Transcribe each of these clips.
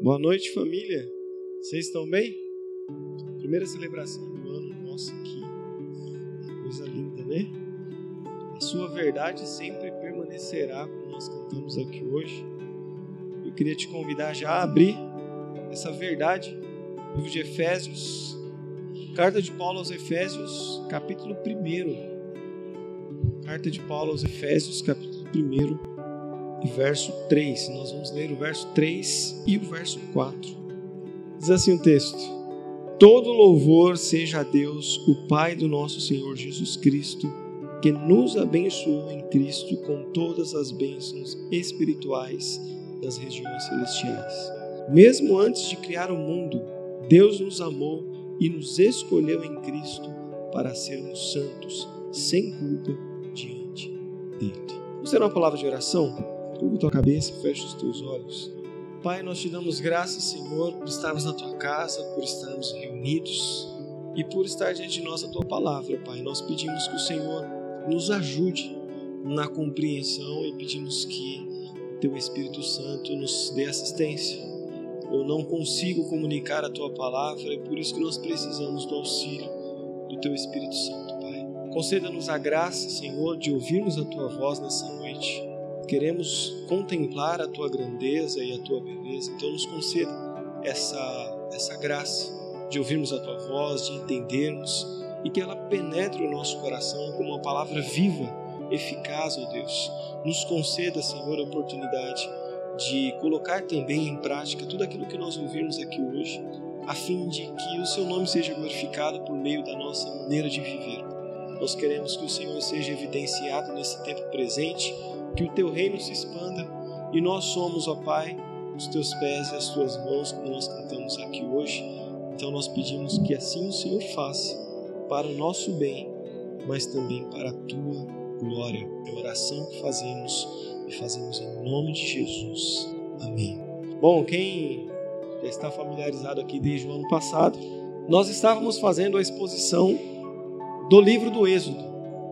Boa noite, família. Vocês estão bem? Primeira celebração do ano, nossa, que coisa linda, né? A sua verdade sempre permanecerá, como nós cantamos aqui hoje. Eu queria te convidar já a abrir essa verdade, livro de Efésios, carta de Paulo aos Efésios, capítulo 1. Carta de Paulo aos Efésios, capítulo 1 verso 3. Nós vamos ler o verso 3 e o verso 4. Diz assim o texto: Todo louvor seja a Deus, o Pai do nosso Senhor Jesus Cristo, que nos abençoou em Cristo com todas as bênçãos espirituais das regiões celestiais. Mesmo antes de criar o mundo, Deus nos amou e nos escolheu em Cristo para sermos santos, sem culpa diante dele. Vamos ter uma palavra de oração? Curva tua cabeça, fecha os teus olhos. Pai, nós te damos graças, Senhor, por estarmos na tua casa, por estarmos reunidos e por estar diante de nós a tua palavra, Pai. Nós pedimos que o Senhor nos ajude na compreensão e pedimos que teu Espírito Santo nos dê assistência. Eu não consigo comunicar a tua palavra e por isso que nós precisamos do auxílio do teu Espírito Santo, Pai. Conceda-nos a graça, Senhor, de ouvirmos a tua voz nessa noite queremos contemplar a tua grandeza e a tua beleza, então nos conceda essa, essa graça de ouvirmos a tua voz, de entendermos e que ela penetre o nosso coração como uma palavra viva, eficaz, ó Deus. Nos conceda, Senhor, a oportunidade de colocar também em prática tudo aquilo que nós ouvirmos aqui hoje, a fim de que o seu nome seja glorificado por meio da nossa maneira de viver. Nós queremos que o Senhor seja evidenciado nesse tempo presente que o teu reino se expanda e nós somos, ó Pai, os teus pés e as tuas mãos, como nós cantamos aqui hoje. Então nós pedimos que assim o Senhor faça para o nosso bem, mas também para a tua glória. É a oração que fazemos e fazemos em nome de Jesus. Amém. Bom, quem já está familiarizado aqui desde o ano passado, nós estávamos fazendo a exposição do livro do Êxodo.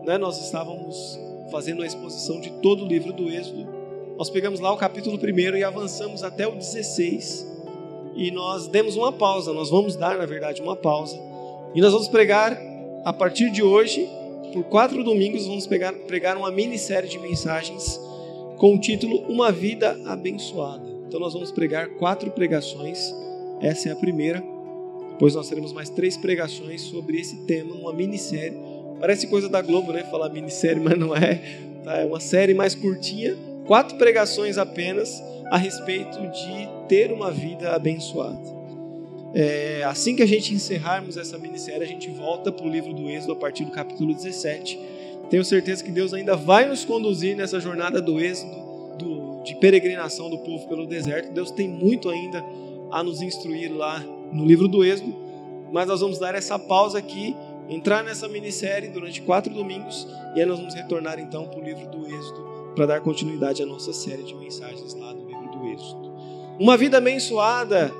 Né? Nós estávamos fazendo a exposição de todo o livro do Êxodo. Nós pegamos lá o capítulo 1 e avançamos até o 16. E nós demos uma pausa, nós vamos dar, na verdade, uma pausa. E nós vamos pregar, a partir de hoje, por quatro domingos, vamos pegar, pregar uma minissérie de mensagens com o título Uma Vida Abençoada. Então nós vamos pregar quatro pregações, essa é a primeira. Depois nós teremos mais três pregações sobre esse tema, uma minissérie Parece coisa da Globo, né? Falar minissérie, mas não é. Tá? É uma série mais curtinha, quatro pregações apenas a respeito de ter uma vida abençoada. É, assim que a gente encerrarmos essa minissérie, a gente volta para o livro do Êxodo a partir do capítulo 17. Tenho certeza que Deus ainda vai nos conduzir nessa jornada do Êxodo, do, de peregrinação do povo pelo deserto. Deus tem muito ainda a nos instruir lá no livro do Êxodo, mas nós vamos dar essa pausa aqui entrar nessa minissérie durante quatro domingos e aí nós vamos retornar então para o livro do Êxodo para dar continuidade à nossa série de mensagens lá do livro do Êxodo. Uma vida abençoada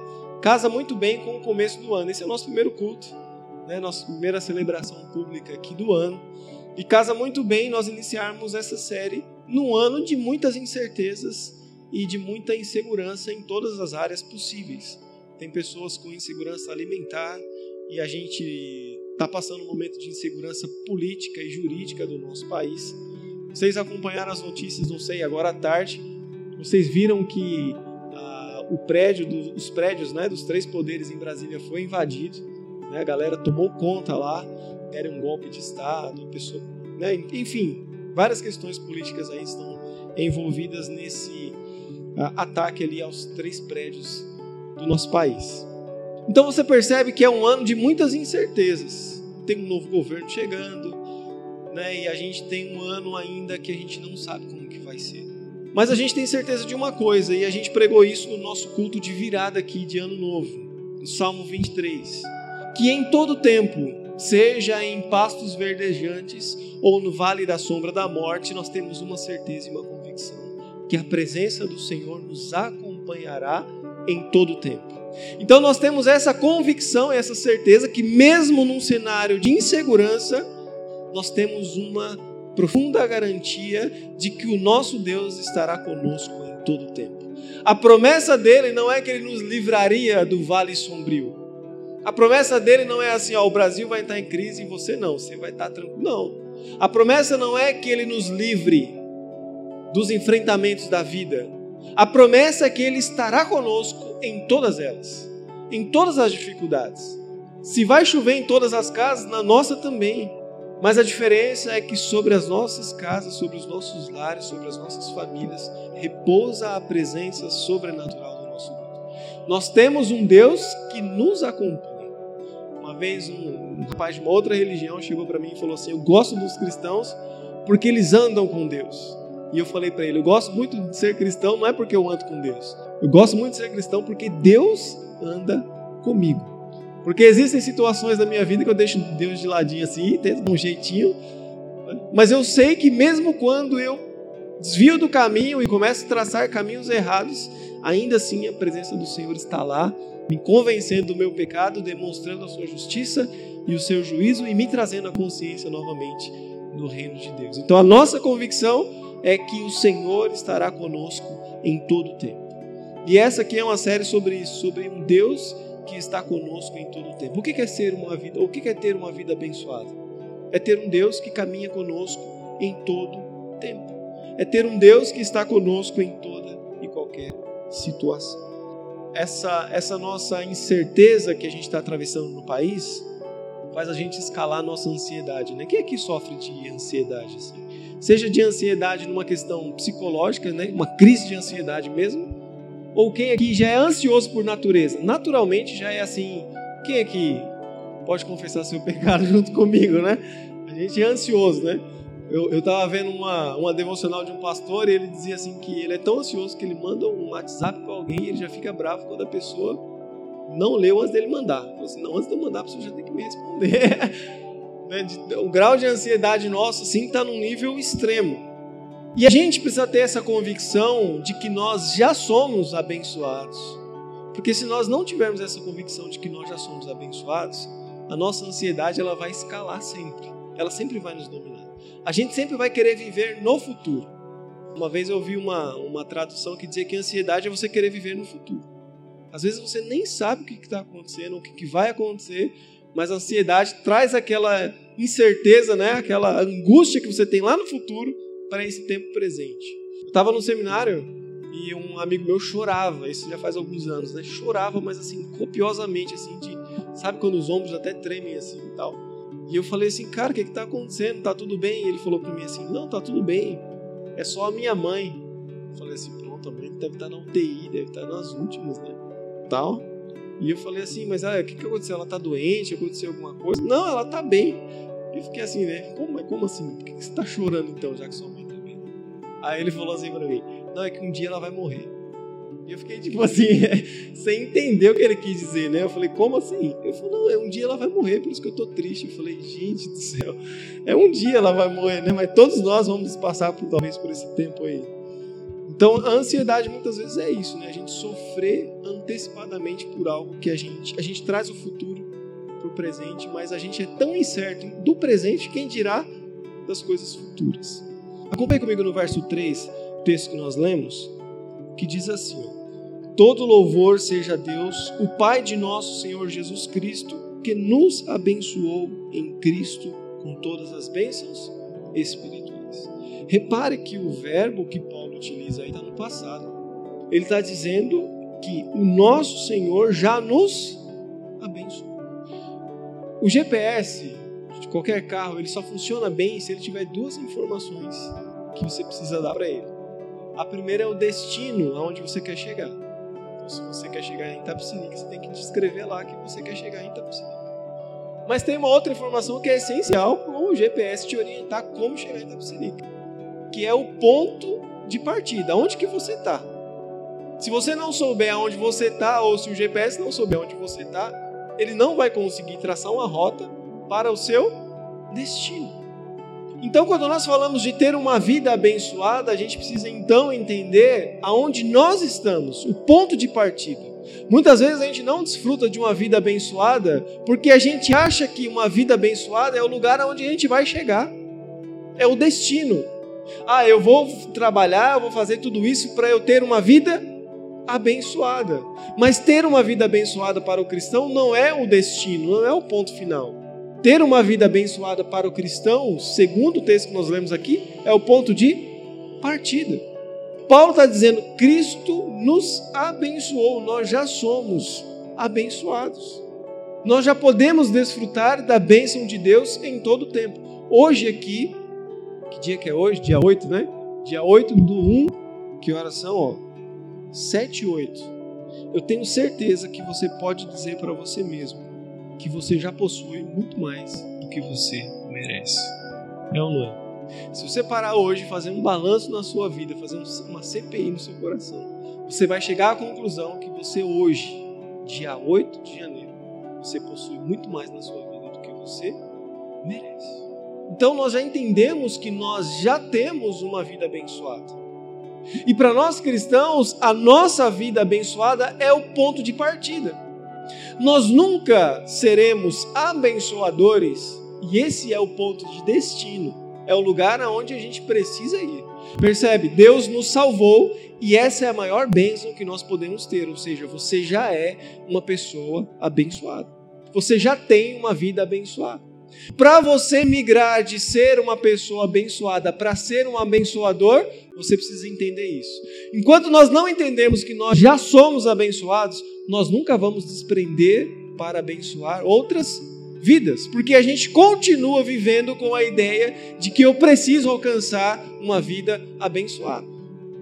casa muito bem com o começo do ano. Esse é o nosso primeiro culto, né? nossa primeira celebração pública aqui do ano. E casa muito bem nós iniciarmos essa série num ano de muitas incertezas e de muita insegurança em todas as áreas possíveis. Tem pessoas com insegurança alimentar e a gente está passando um momento de insegurança política e jurídica do nosso país. Vocês acompanharam as notícias, não sei, agora à tarde. Vocês viram que ah, o prédio, os prédios né, dos três poderes em Brasília foi invadido. Né, a galera tomou conta lá, era um golpe de Estado, pessoa, né, enfim, várias questões políticas aí estão envolvidas nesse ah, ataque ali aos três prédios do nosso país. Então você percebe que é um ano de muitas incertezas. Tem um novo governo chegando, né? E a gente tem um ano ainda que a gente não sabe como que vai ser. Mas a gente tem certeza de uma coisa, e a gente pregou isso no nosso culto de virada aqui de ano novo, no Salmo 23, que em todo tempo, seja em pastos verdejantes ou no vale da sombra da morte, nós temos uma certeza e uma convicção que a presença do Senhor nos acompanhará em todo tempo. Então nós temos essa convicção, essa certeza que mesmo num cenário de insegurança, nós temos uma profunda garantia de que o nosso Deus estará conosco em todo o tempo. A promessa dele não é que ele nos livraria do vale sombrio. A promessa dele não é assim, ó, o Brasil vai estar em crise e você não, você vai estar tranquilo. Não. A promessa não é que ele nos livre dos enfrentamentos da vida. A promessa é que ele estará conosco em todas elas, em todas as dificuldades. Se vai chover em todas as casas, na nossa também. Mas a diferença é que sobre as nossas casas, sobre os nossos lares, sobre as nossas famílias, repousa a presença sobrenatural do nosso Deus. Nós temos um Deus que nos acompanha. Uma vez um, rapaz de uma outra religião chegou para mim e falou assim: Eu gosto dos cristãos porque eles andam com Deus. E eu falei para ele: Eu gosto muito de ser cristão, não é porque eu ando com Deus. Eu gosto muito de ser cristão porque Deus anda comigo. Porque existem situações na minha vida que eu deixo Deus de ladinho assim, dar um jeitinho. Mas eu sei que mesmo quando eu desvio do caminho e começo a traçar caminhos errados, ainda assim a presença do Senhor está lá, me convencendo do meu pecado, demonstrando a sua justiça e o seu juízo e me trazendo a consciência novamente do reino de Deus. Então a nossa convicção é que o Senhor estará conosco em todo o tempo. E essa aqui é uma série sobre isso, sobre um Deus que está conosco em todo o tempo. O que é ser uma vida? O que é ter uma vida abençoada? É ter um Deus que caminha conosco em todo o tempo. É ter um Deus que está conosco em toda e qualquer situação. Essa, essa nossa incerteza que a gente está atravessando no país faz a gente escalar a nossa ansiedade. Né? Quem aqui sofre de ansiedade? Assim? Seja de ansiedade numa questão psicológica, né? uma crise de ansiedade mesmo, ou quem aqui já é ansioso por natureza? Naturalmente já é assim. Quem aqui pode confessar seu pecado junto comigo, né? A gente é ansioso, né? Eu estava vendo uma, uma devocional de um pastor e ele dizia assim que ele é tão ansioso que ele manda um WhatsApp para alguém e ele já fica bravo quando a pessoa não leu antes dele mandar. Ele assim, não, antes de eu mandar, a pessoa já tem que me responder. Né? o grau de ansiedade nosso, assim, está num nível extremo. E a gente precisa ter essa convicção de que nós já somos abençoados. Porque se nós não tivermos essa convicção de que nós já somos abençoados, a nossa ansiedade ela vai escalar sempre. Ela sempre vai nos dominar. A gente sempre vai querer viver no futuro. Uma vez eu ouvi uma, uma tradução que dizia que ansiedade é você querer viver no futuro. Às vezes você nem sabe o que está acontecendo, o que, que vai acontecer, mas a ansiedade traz aquela incerteza, né? aquela angústia que você tem lá no futuro para esse tempo presente. Eu estava no seminário e um amigo meu chorava, isso já faz alguns anos, né? Chorava, mas assim, copiosamente, assim, de, sabe quando os ombros até tremem assim e tal. E eu falei assim, cara, o que está acontecendo? Tá tudo bem? E ele falou para mim assim, não, tá tudo bem. É só a minha mãe. Eu falei assim, pronto, a mãe deve estar tá na UTI, deve estar tá nas últimas, né? Tal. E eu falei assim, mas ah, o que, que aconteceu? Ela tá doente? Aconteceu alguma coisa? Não, ela tá bem. Eu fiquei assim, né? Como, como assim? Por que, você tá chorando então, já que sua mãe Aí ele falou assim para mim: Não, é que um dia ela vai morrer. E eu fiquei tipo assim, sem entender o que ele quis dizer, né? Eu falei: Como assim? Ele falou: Não, é um dia ela vai morrer, por isso que eu tô triste. Eu falei: Gente do céu, é um dia ela vai morrer, né? Mas todos nós vamos passar por, talvez por esse tempo aí. Então, a ansiedade muitas vezes é isso, né? A gente sofrer antecipadamente por algo que a gente, a gente traz o futuro para o presente, mas a gente é tão incerto do presente, quem dirá das coisas futuras. Acompanhe comigo no verso 3, o texto que nós lemos, que diz assim: Todo louvor seja a Deus, o Pai de nosso Senhor Jesus Cristo, que nos abençoou em Cristo com todas as bênçãos espirituais. Repare que o verbo que Paulo utiliza aí está no passado. Ele está dizendo que o nosso Senhor já nos abençoou. O GPS de qualquer carro, ele só funciona bem se ele tiver duas informações que você precisa dar para ele. A primeira é o destino aonde você quer chegar. Então, se você quer chegar em Itapecerica, você tem que descrever lá que você quer chegar em Itapecerica. Mas tem uma outra informação que é essencial para o GPS te orientar como chegar em Itapecerica, que é o ponto de partida, onde que você está. Se você não souber aonde você está, ou se o GPS não souber onde você está, ele não vai conseguir traçar uma rota para o seu destino. Então, quando nós falamos de ter uma vida abençoada, a gente precisa então entender aonde nós estamos, o ponto de partida. Muitas vezes a gente não desfruta de uma vida abençoada porque a gente acha que uma vida abençoada é o lugar aonde a gente vai chegar. é o destino. Ah, eu vou trabalhar, eu vou fazer tudo isso para eu ter uma vida abençoada. Mas ter uma vida abençoada para o cristão não é o destino, não é o ponto final. Ter uma vida abençoada para o cristão, segundo o texto que nós lemos aqui, é o ponto de partida. Paulo está dizendo: Cristo nos abençoou, nós já somos abençoados. Nós já podemos desfrutar da bênção de Deus em todo o tempo. Hoje aqui, que dia que é hoje? Dia 8, né? Dia 8 do 1, que horas são? Ó, 7 e 8. Eu tenho certeza que você pode dizer para você mesmo que você já possui muito mais do que você merece. É ou não é? Se você parar hoje, fazer um balanço na sua vida, fazer uma CPI no seu coração, você vai chegar à conclusão que você hoje, dia 8 de janeiro, você possui muito mais na sua vida do que você merece. Então nós já entendemos que nós já temos uma vida abençoada. E para nós cristãos, a nossa vida abençoada é o ponto de partida. Nós nunca seremos abençoadores, e esse é o ponto de destino, é o lugar aonde a gente precisa ir. Percebe? Deus nos salvou e essa é a maior bênção que nós podemos ter, ou seja, você já é uma pessoa abençoada. Você já tem uma vida abençoada. Para você migrar de ser uma pessoa abençoada para ser um abençoador, você precisa entender isso. Enquanto nós não entendemos que nós já somos abençoados, nós nunca vamos desprender para abençoar outras vidas, porque a gente continua vivendo com a ideia de que eu preciso alcançar uma vida abençoada.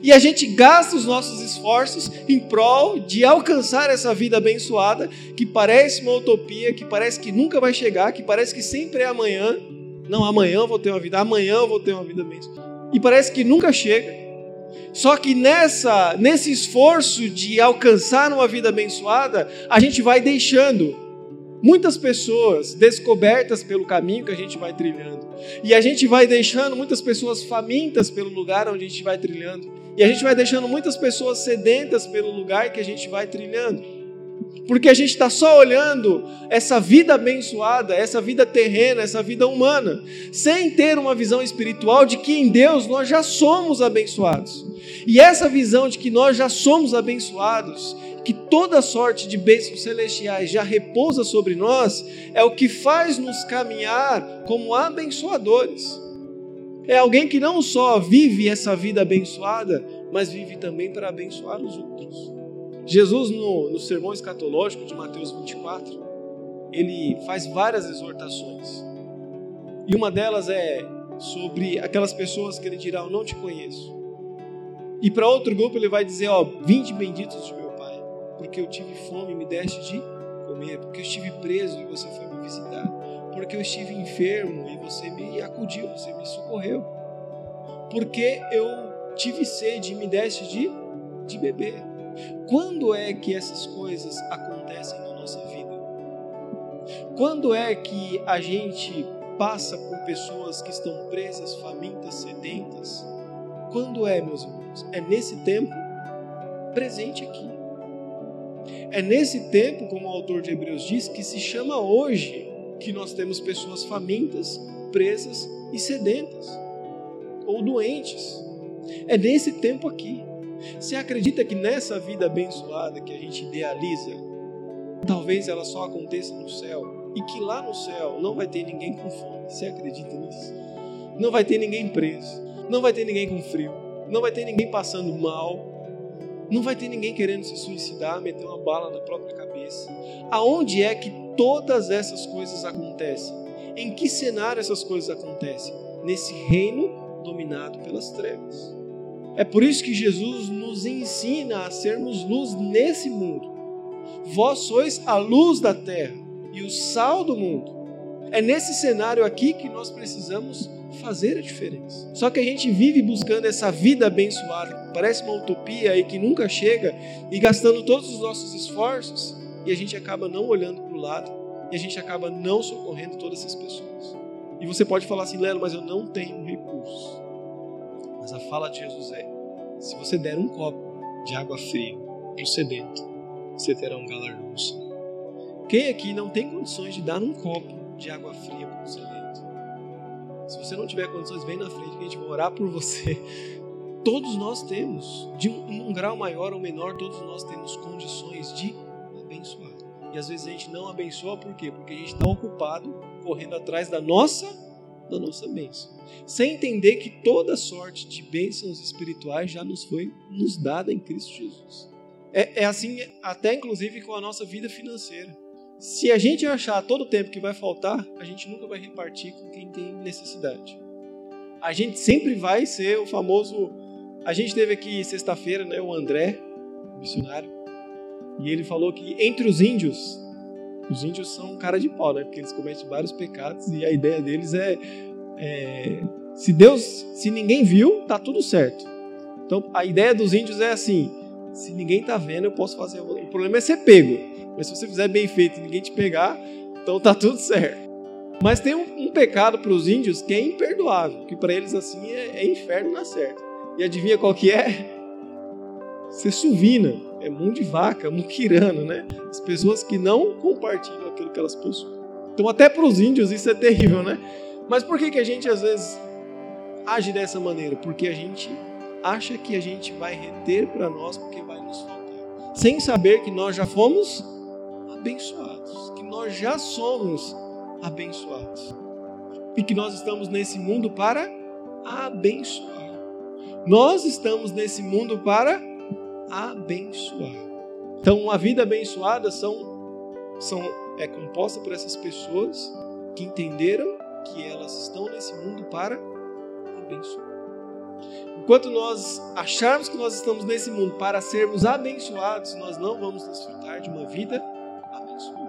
E a gente gasta os nossos esforços em prol de alcançar essa vida abençoada, que parece uma utopia, que parece que nunca vai chegar, que parece que sempre é amanhã. Não, amanhã eu vou ter uma vida, amanhã eu vou ter uma vida abençoada. E parece que nunca chega. Só que nessa, nesse esforço de alcançar uma vida abençoada, a gente vai deixando muitas pessoas descobertas pelo caminho que a gente vai trilhando. E a gente vai deixando muitas pessoas famintas pelo lugar onde a gente vai trilhando. E a gente vai deixando muitas pessoas sedentas pelo lugar que a gente vai trilhando. Porque a gente está só olhando essa vida abençoada, essa vida terrena, essa vida humana, sem ter uma visão espiritual de que em Deus nós já somos abençoados. E essa visão de que nós já somos abençoados, que toda sorte de bênçãos celestiais já repousa sobre nós, é o que faz nos caminhar como abençoadores. É alguém que não só vive essa vida abençoada, mas vive também para abençoar os outros. Jesus, no, no sermão escatológico de Mateus 24, ele faz várias exortações. E uma delas é sobre aquelas pessoas que ele dirá: Eu não te conheço. E para outro grupo ele vai dizer: Ó, vinde benditos de meu Pai, porque eu tive fome e me deste de comer, porque eu estive preso e você foi me visitar porque eu estive enfermo e você me acudiu, você me socorreu. Porque eu tive sede e me deste de, de beber. Quando é que essas coisas acontecem na nossa vida? Quando é que a gente passa por pessoas que estão presas, famintas, sedentas? Quando é, meus irmãos? É nesse tempo presente aqui. É nesse tempo, como o autor de Hebreus diz, que se chama hoje que nós temos pessoas famintas, presas e sedentas, ou doentes. É nesse tempo aqui. Você acredita que nessa vida abençoada que a gente idealiza, talvez ela só aconteça no céu e que lá no céu não vai ter ninguém com fome? Você acredita nisso? Não vai ter ninguém preso, não vai ter ninguém com frio, não vai ter ninguém passando mal, não vai ter ninguém querendo se suicidar, meter uma bala na própria cabeça. Aonde é que todas essas coisas acontecem? Em que cenário essas coisas acontecem? Nesse reino dominado pelas trevas. É por isso que Jesus nos ensina a sermos luz nesse mundo. Vós sois a luz da terra e o sal do mundo. É nesse cenário aqui que nós precisamos fazer a diferença. Só que a gente vive buscando essa vida abençoada, parece uma utopia e que nunca chega, e gastando todos os nossos esforços e a gente acaba não olhando para o lado e a gente acaba não socorrendo todas essas pessoas. E você pode falar assim, Lelo, mas eu não tenho recursos. Mas a fala de Jesus é: se você der um copo de água fria um sedento, você terá um galardão no céu. Quem aqui não tem condições de dar um copo de água fria para um sedento? Se você não tiver condições, vem na frente que a gente vai orar por você. Todos nós temos, de um, um grau maior ou menor, todos nós temos condições de abençoar. E às vezes a gente não abençoa por quê? Porque a gente está ocupado correndo atrás da nossa da nossa bênção. Sem entender que toda sorte de bênçãos espirituais já nos foi nos dada em Cristo Jesus. É, é assim até inclusive com a nossa vida financeira. Se a gente achar todo o tempo que vai faltar, a gente nunca vai repartir com quem tem necessidade. A gente sempre vai ser o famoso. A gente teve aqui sexta-feira, né, o André, missionário, e ele falou que entre os índios os índios são cara de pau, né? Porque eles cometem vários pecados e a ideia deles é, é se Deus, se ninguém viu, tá tudo certo. Então a ideia dos índios é assim: se ninguém tá vendo, eu posso fazer. O problema é ser pego. Mas se você fizer bem feito e ninguém te pegar, então tá tudo certo. Mas tem um, um pecado para os índios que é imperdoável, que para eles assim é, é inferno na certa. E adivinha qual que é? Ser suvina é mundo de vaca, muquirano, né? As pessoas que não compartilham aquilo que elas possuem. Então, até para os índios isso é terrível, né? Mas por que, que a gente às vezes age dessa maneira? Porque a gente acha que a gente vai reter para nós porque vai nos faltar, sem saber que nós já fomos abençoados, que nós já somos abençoados e que nós estamos nesse mundo para abençoar. Nós estamos nesse mundo para abençoar. Então, uma vida abençoada são, são, é composta por essas pessoas que entenderam que elas estão nesse mundo para abençoar. Enquanto nós acharmos que nós estamos nesse mundo para sermos abençoados, nós não vamos desfrutar de uma vida abençoada.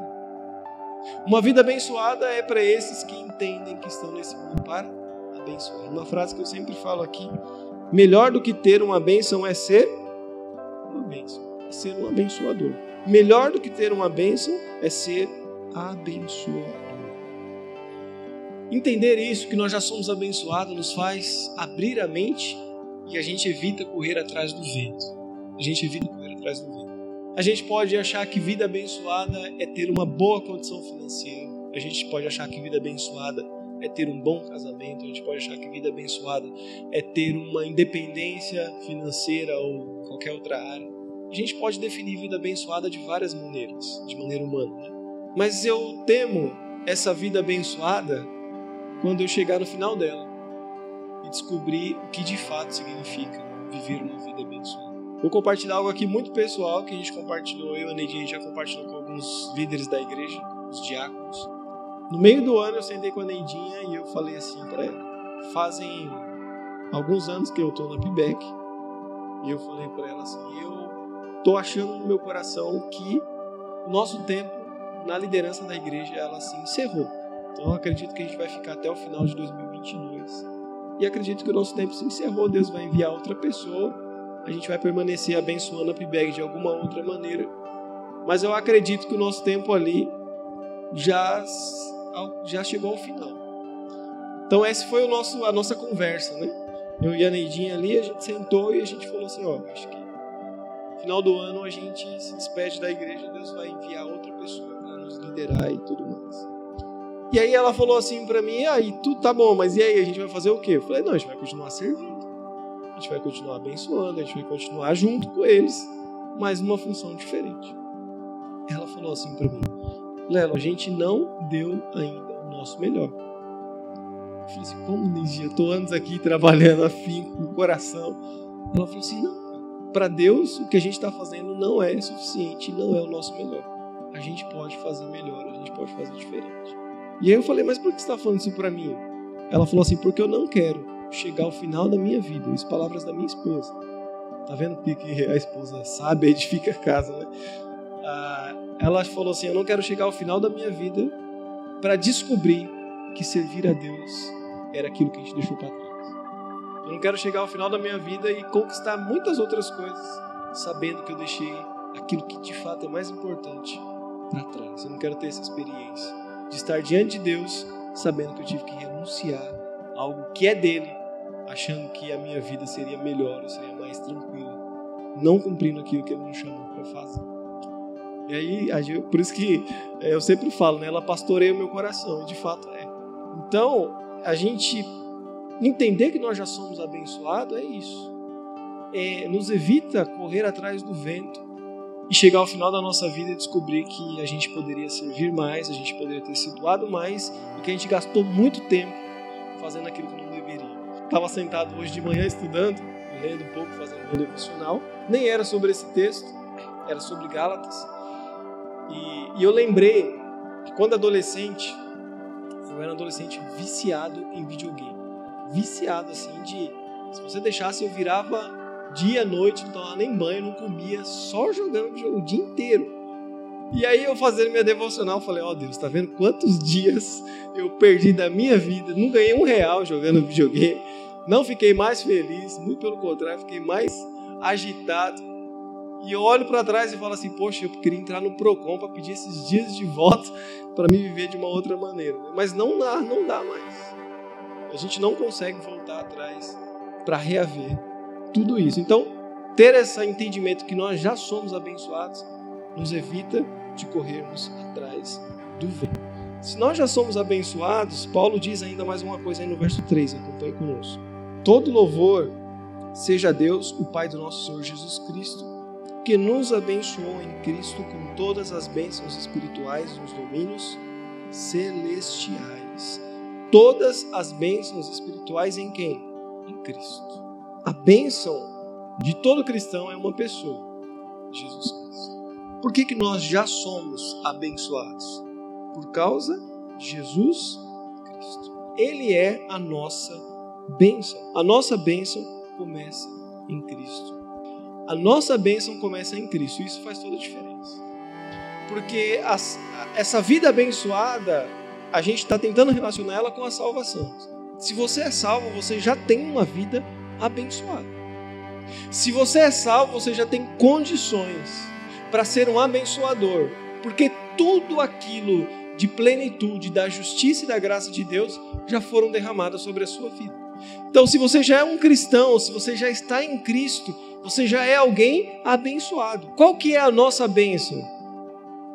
Uma vida abençoada é para esses que entendem que estão nesse mundo para abençoar. Uma frase que eu sempre falo aqui: melhor do que ter uma bênção é ser uma bênção, é ser um abençoador. Melhor do que ter uma bênção é ser abençoador. Entender isso, que nós já somos abençoados, nos faz abrir a mente e a gente evita correr atrás do vento. A gente evita correr atrás do vento. A gente pode achar que vida abençoada é ter uma boa condição financeira. A gente pode achar que vida abençoada é ter um bom casamento. A gente pode achar que vida abençoada é ter uma independência financeira ou qualquer outra área. A gente pode definir vida abençoada de várias maneiras, de maneira humana. Né? Mas eu temo essa vida abençoada quando eu chegar no final dela e descobrir o que de fato significa viver uma vida abençoada. Vou compartilhar algo aqui muito pessoal que a gente compartilhou, eu e a Neidinha já compartilhou com alguns líderes da igreja, os diáconos. No meio do ano eu sentei com a Neidinha e eu falei assim para ela: fazem alguns anos que eu estou na PIBEC e eu falei para ela assim: eu tô achando no meu coração que o nosso tempo na liderança da igreja ela se encerrou. Então eu acredito que a gente vai ficar até o final de 2022. E acredito que o nosso tempo se encerrou. Deus vai enviar outra pessoa. A gente vai permanecer abençoando a PIBEG de alguma outra maneira. Mas eu acredito que o nosso tempo ali já, já chegou ao final. Então essa foi o nosso, a nossa conversa, né? eu e a Neidinha ali, a gente sentou e a gente falou assim, ó, acho que no final do ano a gente se despede da igreja, Deus vai enviar outra pessoa para nos liderar e tudo mais. E aí ela falou assim para mim, ah, tudo tá bom, mas e aí, a gente vai fazer o quê? Eu falei, não, a gente vai continuar servindo, a gente vai continuar abençoando, a gente vai continuar junto com eles, mas numa função diferente. Ela falou assim para mim, Lelo, a gente não deu ainda o nosso melhor eu falei assim, como Lígia? Eu estou anos aqui trabalhando afim com o coração. Ela falou assim, não, para Deus o que a gente está fazendo não é suficiente, não é o nosso melhor. A gente pode fazer melhor, a gente pode fazer diferente. E aí eu falei, mas por que você está falando isso para mim? Ela falou assim, porque eu não quero chegar ao final da minha vida. As palavras da minha esposa. Tá vendo que a esposa sabe edifica a casa, né? Ah, ela falou assim, eu não quero chegar ao final da minha vida para descobrir que servir a Deus era aquilo que a gente deixou para trás. Eu não quero chegar ao final da minha vida e conquistar muitas outras coisas, sabendo que eu deixei aquilo que de fato é mais importante para trás. Eu não quero ter essa experiência de estar diante de Deus, sabendo que eu tive que renunciar a algo que é dele, achando que a minha vida seria melhor, seria mais tranquila, não cumprindo aquilo que ele nos chamou para fazer. E aí, por isso que é, eu sempre falo, né? Ela pastoreia o meu coração, e de fato é. Então, a gente entender que nós já somos abençoados é isso. É, nos evita correr atrás do vento e chegar ao final da nossa vida e descobrir que a gente poderia servir mais, a gente poderia ter se doado mais e que a gente gastou muito tempo fazendo aquilo que não deveria. Estava sentado hoje de manhã estudando, lendo um pouco, fazendo meu devocional. Nem era sobre esse texto, era sobre Gálatas. E, e eu lembrei que quando adolescente, eu era um adolescente viciado em videogame. Viciado assim de. Se você deixasse, eu virava dia, noite, não tomava nem banho, não comia, só jogando o dia inteiro. E aí eu fazendo minha devocional, falei, ó oh, Deus, tá vendo quantos dias eu perdi da minha vida? Não ganhei um real jogando videogame, não fiquei mais feliz, muito pelo contrário, fiquei mais agitado. E eu olho para trás e falo assim, poxa, eu queria entrar no Procon para pedir esses dias de volta para me viver de uma outra maneira. Mas não dá, não dá mais. A gente não consegue voltar atrás para reaver tudo isso. Então, ter esse entendimento que nós já somos abençoados nos evita de corrermos atrás do vento. Se nós já somos abençoados, Paulo diz ainda mais uma coisa aí no verso 3, acompanhe conosco. Todo louvor seja a Deus, o Pai do nosso Senhor Jesus Cristo, que nos abençoou em Cristo com todas as bênçãos espirituais nos domínios celestiais. Todas as bênçãos espirituais em quem? Em Cristo. A bênção de todo cristão é uma pessoa, Jesus Cristo. Por que, que nós já somos abençoados? Por causa de Jesus Cristo. Ele é a nossa bênção. A nossa bênção começa em Cristo. A nossa bênção começa em Cristo. Isso faz toda a diferença. Porque as, essa vida abençoada, a gente está tentando relacionar ela com a salvação. Se você é salvo, você já tem uma vida abençoado. Se você é salvo, você já tem condições para ser um abençoador, porque tudo aquilo de plenitude da justiça e da graça de Deus já foram derramadas sobre a sua vida. Então, se você já é um cristão, se você já está em Cristo, você já é alguém abençoado. Qual que é a nossa bênção?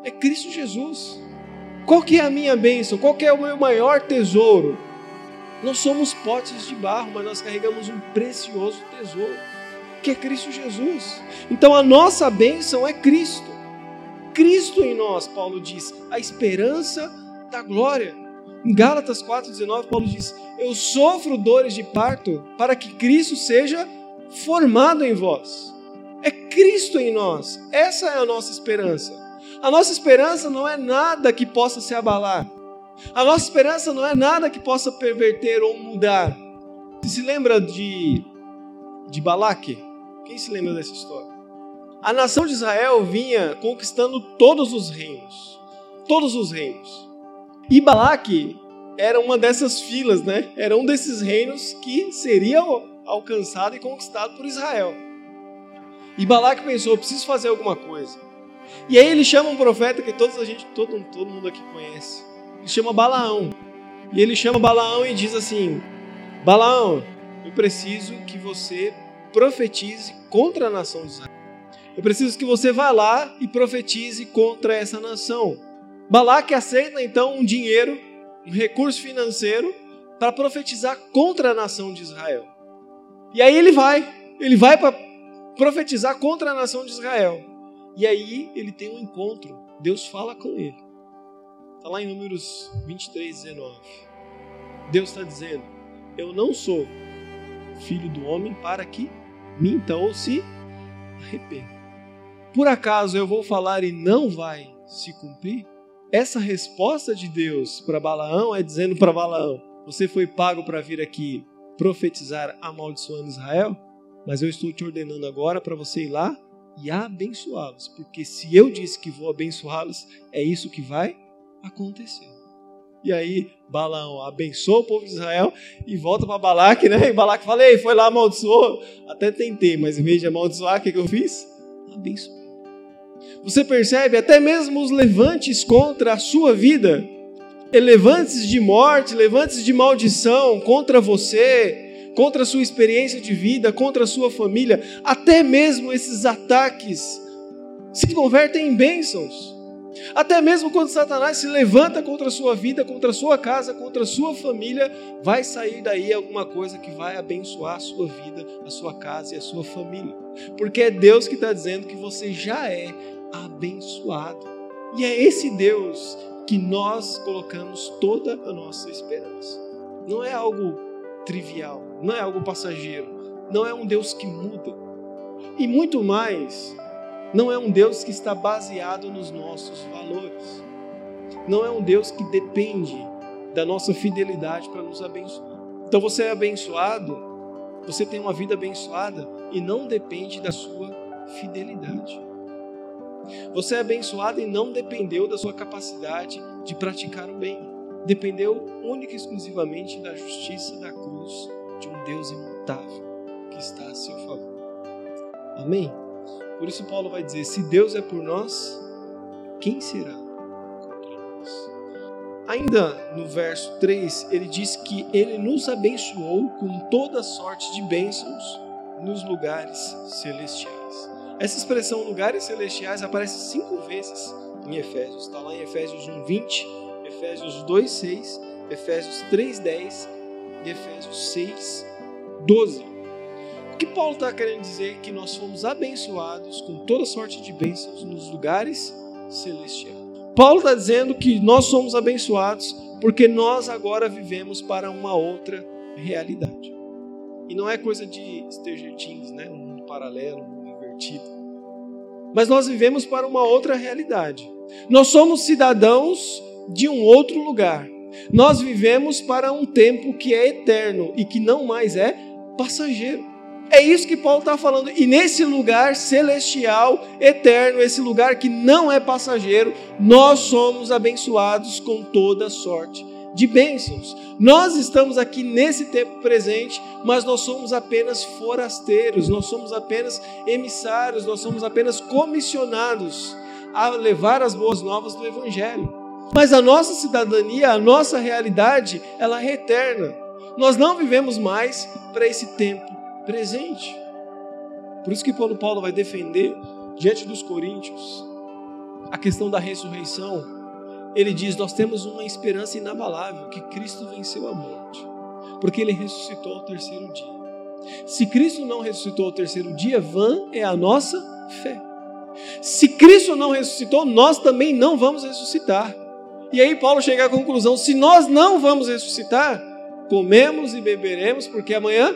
É Cristo Jesus. Qual que é a minha bênção? Qual que é o meu maior tesouro? Nós somos potes de barro, mas nós carregamos um precioso tesouro, que é Cristo Jesus. Então a nossa bênção é Cristo. Cristo em nós, Paulo diz, a esperança da glória. Em Gálatas 4,19, Paulo diz: Eu sofro dores de parto para que Cristo seja formado em vós. É Cristo em nós. Essa é a nossa esperança. A nossa esperança não é nada que possa se abalar. A nossa esperança não é nada que possa perverter ou mudar. Você se lembra de, de Balaque? Quem se lembra dessa história? A nação de Israel vinha conquistando todos os reinos. Todos os reinos. E Balaque era uma dessas filas, né? Era um desses reinos que seria alcançado e conquistado por Israel. E Balaque pensou: preciso fazer alguma coisa. E aí ele chama um profeta que todos a gente, todo, todo mundo aqui conhece ele chama Balaão. E ele chama Balaão e diz assim: Balaão, eu preciso que você profetize contra a nação de Israel. Eu preciso que você vá lá e profetize contra essa nação. Balaque aceita então um dinheiro, um recurso financeiro, para profetizar contra a nação de Israel. E aí ele vai, ele vai para profetizar contra a nação de Israel. E aí ele tem um encontro, Deus fala com ele. Está lá em Números 23, 19. Deus está dizendo: Eu não sou filho do homem para que minta ou se arrependa. Por acaso eu vou falar e não vai se cumprir? Essa resposta de Deus para Balaão é dizendo para Balaão: Você foi pago para vir aqui profetizar amaldiçoando Israel, mas eu estou te ordenando agora para você ir lá e abençoá-los, porque se eu disse que vou abençoá-los, é isso que vai aconteceu. E aí Balaão abençoa o povo de Israel e volta para Balaque, né? E Balaque fala, ei, foi lá, amaldiçoou. Até tentei, mas em vez de amaldiçoar, o que, que eu fiz? Abençoei. Você percebe, até mesmo os levantes contra a sua vida, levantes de morte, levantes de maldição contra você, contra a sua experiência de vida, contra a sua família, até mesmo esses ataques se convertem em bênçãos Até mesmo quando Satanás se levanta contra a sua vida, contra a sua casa, contra a sua família, vai sair daí alguma coisa que vai abençoar a sua vida, a sua casa e a sua família. Porque é Deus que está dizendo que você já é abençoado. E é esse Deus que nós colocamos toda a nossa esperança. Não é algo trivial, não é algo passageiro, não é um Deus que muda. E muito mais, não é um Deus que está baseado nos nossos valores. Não é um Deus que depende da nossa fidelidade para nos abençoar. Então você é abençoado, você tem uma vida abençoada e não depende da sua fidelidade. Você é abençoado e não dependeu da sua capacidade de praticar o bem. Dependeu única e exclusivamente da justiça da cruz de um Deus imutável que está a seu favor. Amém? Por isso, Paulo vai dizer: se Deus é por nós, quem será contra nós? Ainda no verso 3, ele diz que ele nos abençoou com toda sorte de bênçãos nos lugares celestiais. Essa expressão lugares celestiais aparece cinco vezes em Efésios. Está lá em Efésios 1, 20, Efésios 2, 6, Efésios 3, 10 e Efésios 6, 12. O que Paulo está querendo dizer? Que nós fomos abençoados com toda sorte de bênçãos nos lugares celestiais. Paulo está dizendo que nós somos abençoados porque nós agora vivemos para uma outra realidade. E não é coisa de Stranger Things, né? um mundo paralelo, invertido. Mas nós vivemos para uma outra realidade. Nós somos cidadãos de um outro lugar. Nós vivemos para um tempo que é eterno e que não mais é passageiro. É isso que Paulo está falando. E nesse lugar celestial, eterno, esse lugar que não é passageiro, nós somos abençoados com toda sorte de bênçãos. Nós estamos aqui nesse tempo presente, mas nós somos apenas forasteiros, nós somos apenas emissários, nós somos apenas comissionados a levar as boas novas do Evangelho. Mas a nossa cidadania, a nossa realidade, ela é eterna. Nós não vivemos mais para esse tempo presente. Por isso que quando Paulo vai defender diante dos coríntios a questão da ressurreição, ele diz: Nós temos uma esperança inabalável que Cristo venceu a morte, porque ele ressuscitou ao terceiro dia. Se Cristo não ressuscitou ao terceiro dia, vã é a nossa fé. Se Cristo não ressuscitou, nós também não vamos ressuscitar. E aí Paulo chega à conclusão: se nós não vamos ressuscitar, comemos e beberemos, porque amanhã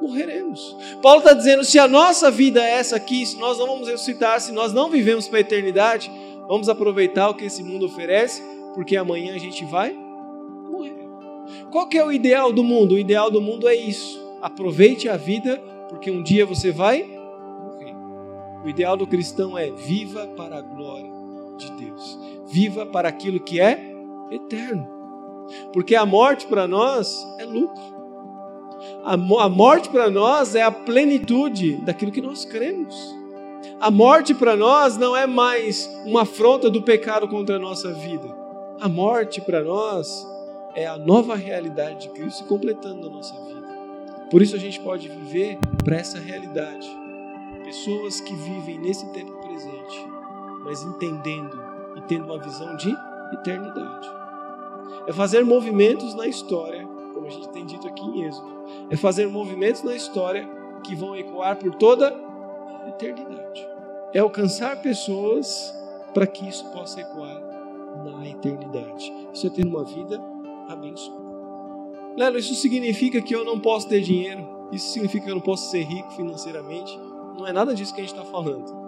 morreremos. Paulo está dizendo: se a nossa vida é essa aqui, se nós não vamos ressuscitar, se nós não vivemos para a eternidade, vamos aproveitar o que esse mundo oferece, porque amanhã a gente vai morrer. Qual que é o ideal do mundo? O ideal do mundo é isso. Aproveite a vida, porque um dia você vai morrer. O ideal do cristão é viva para a glória de Deus. Viva para aquilo que é eterno. Porque a morte para nós é lucro. A, morte para nós é a plenitude daquilo que nós cremos. A morte para nós não é mais uma afronta do pecado contra a nossa vida. A morte para nós é a nova realidade de Cristo completando na nossa vida. Por isso a gente pode viver para essa realidade. Pessoas que vivem nesse tempo presente, mas entendendo e tendo uma visão de eternidade. É fazer movimentos na história, como a gente tem dito aqui em Êxodo, é fazer movimentos na história que vão ecoar por toda a eternidade. É alcançar pessoas para que isso possa ecoar na eternidade. Isso é ter uma vida abençoada. Lelo, isso significa que eu não posso ter dinheiro? Isso significa que eu não posso ser rico financeiramente? Não é nada disso que a gente está falando.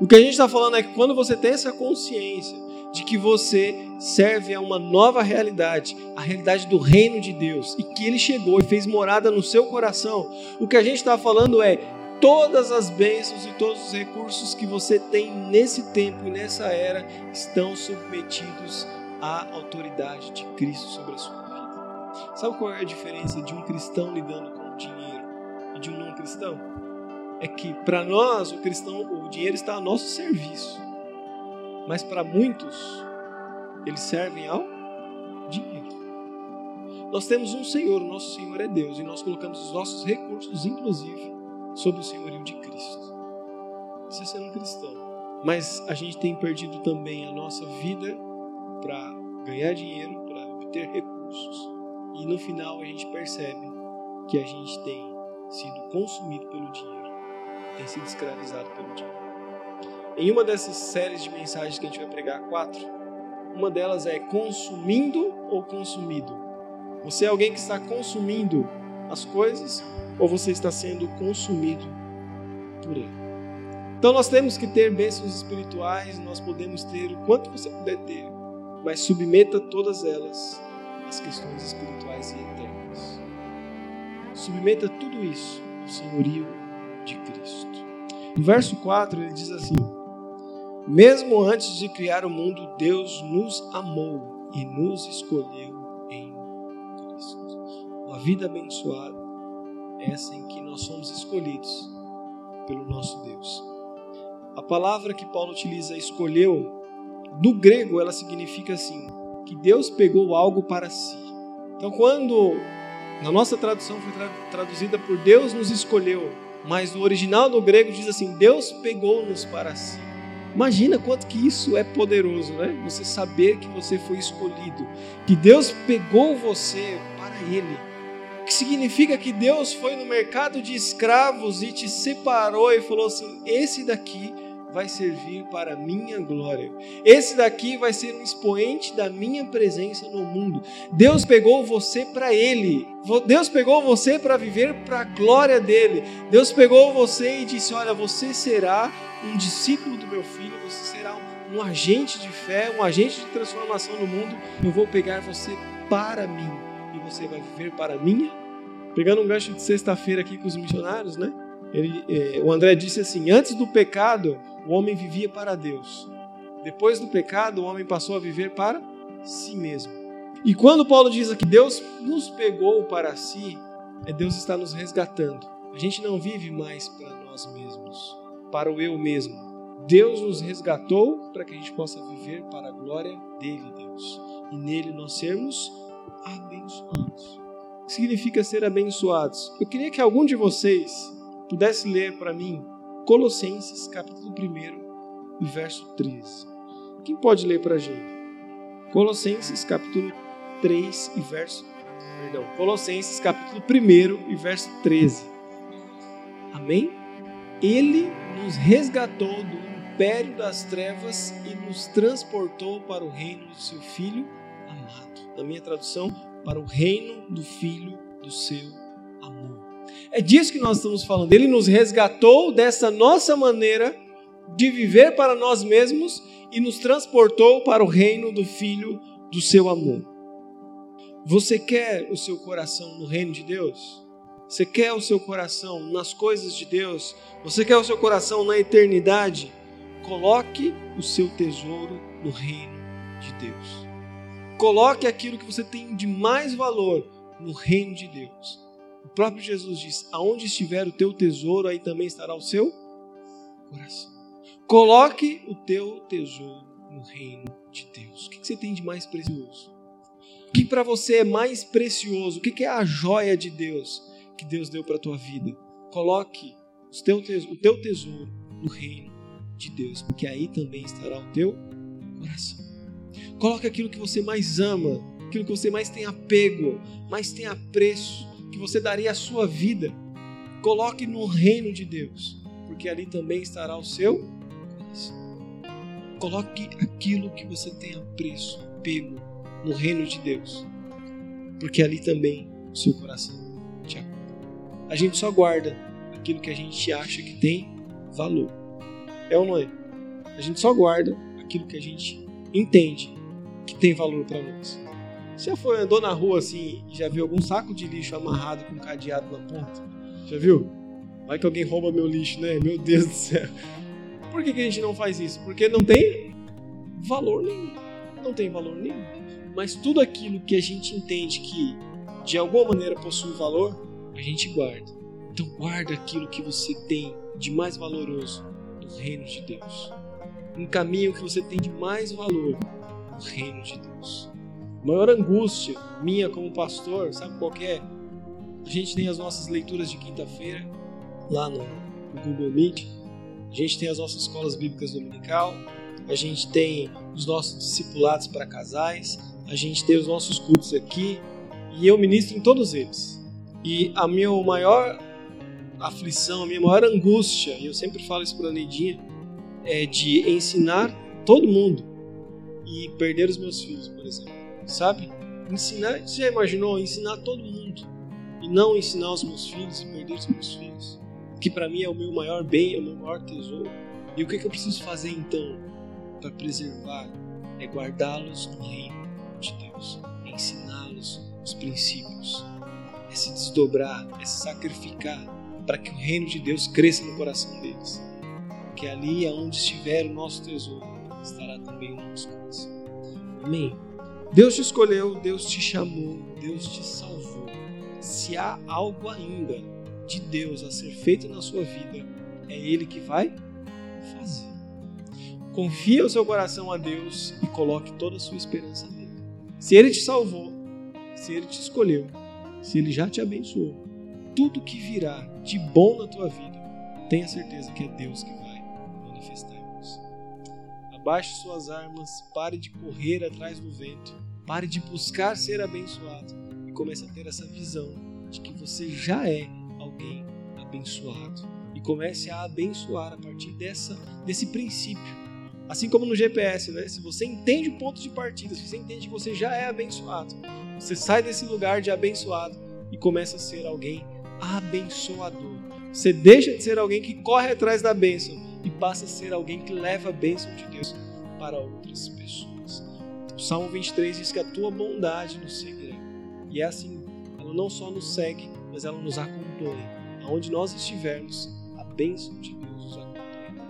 O que a gente está falando é que quando você tem essa consciência de que você serve a uma nova realidade, a realidade do reino de Deus, e que Ele chegou e fez morada no seu coração, o que a gente está falando é todas as bênçãos e todos os recursos que você tem nesse tempo e nessa era estão submetidos à autoridade de Cristo sobre a sua vida. Sabe qual é a diferença de um cristão lidando com o dinheiro e de um não cristão? É que para nós o cristão, o dinheiro está a nosso serviço mas para muitos, eles servem ao dinheiro. Nós temos um Senhor, o nosso Senhor é Deus, e nós colocamos os nossos recursos, inclusive, sobre o senhorio de Cristo. Isso é um cristão. mas a gente tem perdido também a nossa vida para ganhar dinheiro, para obter recursos. E no final a gente percebe que a gente tem sido consumido pelo dinheiro, tem sido escravizado pelo dinheiro. Em uma dessas séries de mensagens que a gente vai pregar, quatro, uma delas é consumindo ou consumido. Você é alguém que está consumindo as coisas ou você está sendo consumido por ele? Então nós temos que ter bênçãos espirituais, nós podemos ter o quanto você puder ter, mas submeta todas elas às questões espirituais e eternas. Submeta tudo isso ao senhorio de Cristo. No verso 4 ele diz assim: Mesmo antes de criar o mundo, Deus nos amou e nos escolheu. Uma vida abençoada é essa em que nós somos escolhidos pelo nosso Deus. A palavra que Paulo utiliza, escolheu, do grego ela significa assim, que Deus pegou algo para si. Então, quando na nossa tradução foi traduzida por Deus nos escolheu, mas no original do grego diz assim: Deus pegou-nos para si. Imagina quanto que isso é poderoso, né? Você saber que você foi escolhido, que Deus pegou você para Ele. Que significa que Deus foi no mercado de escravos e te separou e falou assim: esse daqui vai servir para a minha glória. Esse daqui vai ser um expoente da minha presença no mundo. Deus pegou você para Ele. Deus pegou você para viver para a glória dele. Deus pegou você e disse: Olha, você será um discípulo do meu filho, você será um, um agente de fé, um agente de transformação no mundo. Eu vou pegar você para mim você vai viver para minha. Pegando um gancho de sexta-feira aqui com os missionários, né? Ele, eh, o André disse assim: antes do pecado, o homem vivia para Deus. Depois do pecado, o homem passou a viver para si mesmo. E quando Paulo diz aqui, Deus nos pegou para si, é Deus está nos resgatando. A gente não vive mais para nós mesmos, para o eu mesmo. Deus nos resgatou para que a gente possa viver para a glória dele, Deus. E nele nós sermos abençoados. O que significa ser abençoados? Eu queria que algum de vocês pudesse ler para mim Colossenses, capítulo 1 verso 13. Quem pode ler para a gente? Colossenses, capítulo 3 e verso. Perdão, Colossenses, capítulo 1 e verso 13. Amém? Ele nos resgatou do império das trevas e nos transportou para o reino do seu Filho. Na minha tradução, para o reino do Filho do seu é disso que nós estamos falando. Ele nos resgatou dessa nossa maneira de viver para nós mesmos e nos transportou para o reino do Filho do seu amor. Você quer o seu coração no reino de Deus? Você quer o seu coração nas coisas de Deus? Você quer o seu coração na eternidade? Coloque o seu tesouro no reino de Deus. Coloque aquilo que você tem de mais valor no reino de Deus. O próprio Jesus diz: Aonde estiver o teu tesouro, aí também estará o seu coração. Coloque o teu tesouro no reino de Deus. O que você tem de mais precioso? O que para você é mais precioso? O que é a joia de Deus que Deus deu para a tua vida? Coloque o teu tesouro no reino de Deus, porque aí também estará o teu coração. Coloque aquilo que você mais ama, aquilo que você mais tem apego, mais tem apreço que você daria a sua vida, coloque no reino de Deus, porque ali também estará o seu coração. Coloque aquilo que você tem apreço, pego no reino de Deus, porque ali também o seu coração te acolhe. A gente só guarda aquilo que a gente acha que tem valor. É ou não é? A gente só guarda aquilo que a gente entende que tem valor para nós. Você já foi, andou na rua assim e já viu algum saco de lixo amarrado com um cadeado na ponta? Já viu? Vai que alguém rouba meu lixo, né? Meu Deus do céu. Por que, que a gente não faz isso? Porque não tem valor nenhum. Não tem valor nenhum. Mas tudo aquilo que a gente entende que de alguma maneira possui valor, a gente guarda. Então guarda aquilo que você tem de mais valoroso no reino de Deus. Um caminho que você tem de mais valor no reino de Deus. A maior angústia minha como pastor, sabe qual é? A gente tem as nossas leituras de quinta-feira lá no, no Google Meet. A gente tem as nossas escolas bíblicas dominical, a gente tem os nossos discipulados para casais, a gente tem os nossos cultos aqui e eu ministro em todos eles. E a minha maior aflição, a minha maior angústia, e eu sempre falo isso para a Neidinha, é de ensinar todo mundo e perder os meus filhos, por exemplo. Sabe? Ensinar, você já imaginou ensinar todo mundo e não ensinar os meus filhos e perder os meus filhos? Que para mim é o meu maior bem, é o meu maior tesouro. E o que, que eu preciso fazer então para preservar? É guardá-los no reino de Deus, é ensiná-los os princípios, é se desdobrar, é se sacrificar para que o reino de Deus cresça no coração deles. Porque ali, onde estiver o nosso tesouro, estará também o nosso coração. Amém? Deus te escolheu, Deus te chamou, Deus te salvou. Se há algo ainda de Deus a ser feito na sua vida, é Ele que vai fazer. Confia o seu coração a Deus e coloque toda a sua esperança nele. Se Ele te salvou, se Ele te escolheu, se Ele já te abençoou, tudo que virá de bom na tua vida, tenha certeza que é Deus que vai você. Abaixe suas armas, pare de correr atrás do vento, pare de buscar ser abençoado e comece a ter essa visão de que você já é alguém abençoado. E comece a abençoar a partir dessa, desse princípio. Assim como no GPS, né? Se você entende o ponto de partida, se você entende que você já é abençoado, você sai desse lugar de abençoado e começa a ser alguém abençoador. Você deixa de ser alguém que corre atrás da bênção e passa a ser alguém que leva a bênção de Deus para outras pessoas. O Salmo 23 diz que a tua bondade nos seguirá. E é assim, ela não só nos segue, mas ela nos acompanha. Aonde nós estivermos, a bênção de Deus nos acompanha.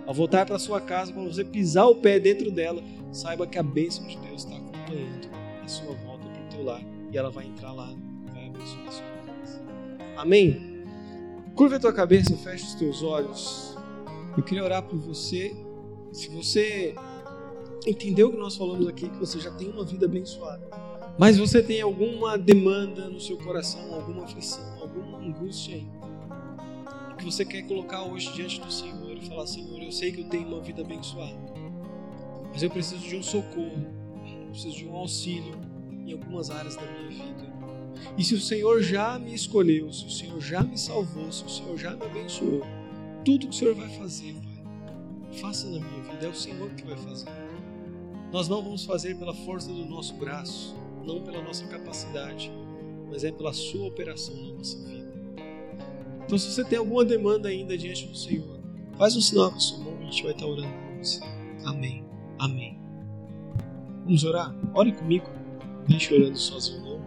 Ao voltar para sua casa, quando você pisar o pé dentro dela, saiba que a bênção de Deus está acompanhando a sua volta para o teu lar e ela vai entrar lá e vai abençoar a sua casa. Amém? Curva a tua cabeça, fecha os teus olhos. Eu queria orar por você. Se você entendeu o que nós falamos aqui, que você já tem uma vida abençoada, mas você tem alguma demanda no seu coração, alguma aflição, alguma angústia aí, que você quer colocar hoje diante do Senhor e falar: Senhor, eu sei que eu tenho uma vida abençoada, mas eu preciso de um socorro, eu preciso de um auxílio em algumas áreas da minha vida. E se o Senhor já me escolheu, se o Senhor já me salvou, se o Senhor já me abençoou, tudo que o Senhor vai fazer, Pai, faça na minha vida, é o Senhor que vai fazer. Nós não vamos fazer pela força do nosso braço, não pela nossa capacidade, mas é pela Sua operação na nossa vida. Então, se você tem alguma demanda ainda diante do Senhor, faz um sinal com a sua mão e a gente vai estar orando por você. Amém. Amém. Vamos orar? Ore comigo. Deixe orando sozinho, não.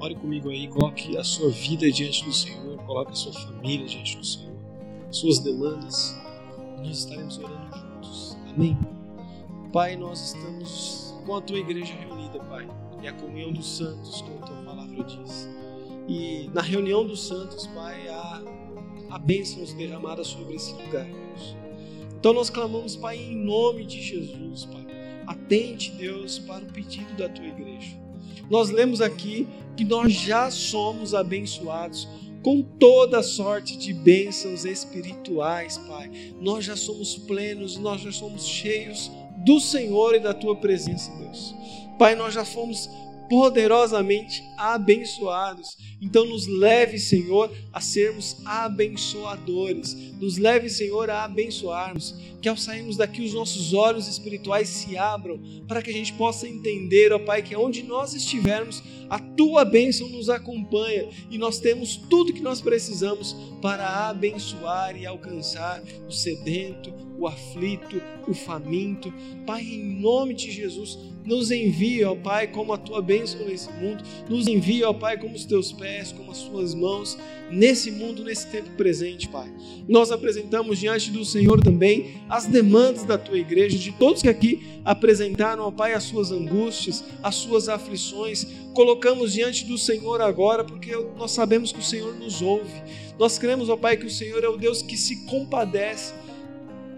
Ore comigo aí, coloque a sua vida diante do Senhor, coloque a sua família diante do Senhor, suas demandas. Nós estaremos orando juntos. Amém. Pai, nós estamos com a tua igreja reunida, Pai. É a comunhão dos santos, como a tua palavra diz. E na reunião dos santos, Pai, há, há bênçãos derramadas sobre esse lugar, Deus. Então nós clamamos, Pai, em nome de Jesus, Pai. Atente, Deus, para o pedido da tua igreja. Nós lemos aqui que nós já somos abençoados com toda sorte de bênçãos espirituais, Pai. Nós já somos plenos, nós já somos cheios do Senhor e da tua presença, Deus. Pai, nós já fomos poderosamente abençoados. Então, nos leve, Senhor, a sermos abençoadores. Nos leve, Senhor, a abençoarmos. Que ao sairmos daqui, os nossos olhos espirituais se abram para que a gente possa entender, ó Pai, que onde nós estivermos, a tua bênção nos acompanha e nós temos tudo que nós precisamos para abençoar e alcançar o sedento, o aflito, o faminto. Pai, em nome de Jesus, nos envia, ó Pai, como a tua bênção nesse mundo. Nos envia, ó Pai, como os teus pés, como as suas mãos nesse mundo, nesse tempo presente, Pai. Nós apresentamos diante do Senhor também as demandas da tua igreja, de todos que aqui apresentaram, ó Pai, as suas angústias, as suas aflições. Colocamos diante do Senhor agora, porque nós sabemos que o Senhor nos ouve. Nós cremos, ó Pai, que o Senhor é o Deus que se compadece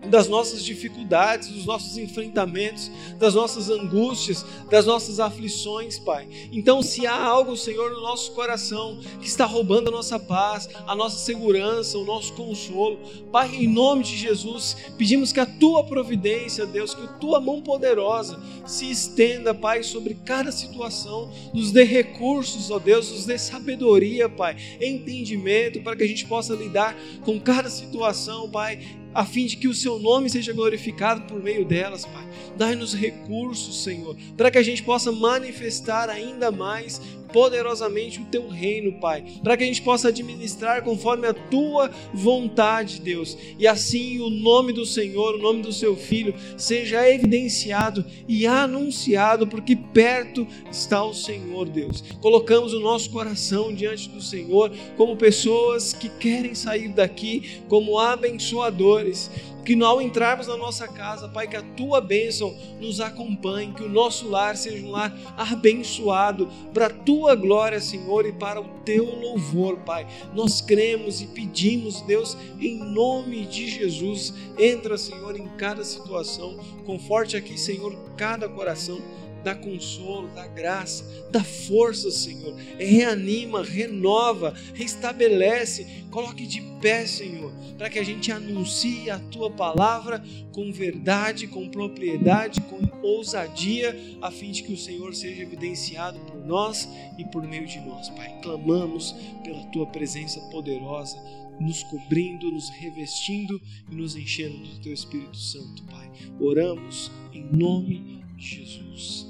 das nossas dificuldades, dos nossos enfrentamentos, das nossas angústias, das nossas aflições, Pai. Então, se há algo, Senhor, no nosso coração que está roubando a nossa paz, a nossa segurança, o nosso consolo, Pai, em nome de Jesus, pedimos que a tua providência, Deus, que a tua mão poderosa se estenda, Pai, sobre cada situação, nos dê recursos, ó Deus, nos dê sabedoria, Pai, entendimento para que a gente possa lidar com cada situação, Pai, a fim de que o seu nome seja glorificado por meio delas, Pai. Dai-nos recursos, Senhor, para que a gente possa manifestar ainda mais poderosamente o teu reino, Pai, para que a gente possa administrar conforme a tua vontade, Deus. E assim o nome do Senhor, o nome do seu filho, seja evidenciado e anunciado, porque perto está o Senhor, Deus. Colocamos o nosso coração diante do Senhor como pessoas que querem sair daqui como abençoadores que ao entrarmos na nossa casa, Pai, que a tua bênção nos acompanhe, que o nosso lar seja um lar abençoado para a tua glória, Senhor, e para o teu louvor, Pai. Nós cremos e pedimos, Deus, em nome de Jesus, entra, Senhor, em cada situação, conforte aqui, Senhor, cada coração dá consolo, dá graça, dá força, Senhor. Reanima, renova, restabelece, coloque de pé, Senhor, para que a gente anuncie a tua palavra com verdade, com propriedade, com ousadia, a fim de que o Senhor seja evidenciado por nós e por meio de nós, Pai. Clamamos pela tua presença poderosa nos cobrindo, nos revestindo e nos enchendo do Teu Espírito Santo, Pai. Oramos em nome de Jesus.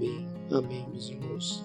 Amém. Amém, meus irmãos.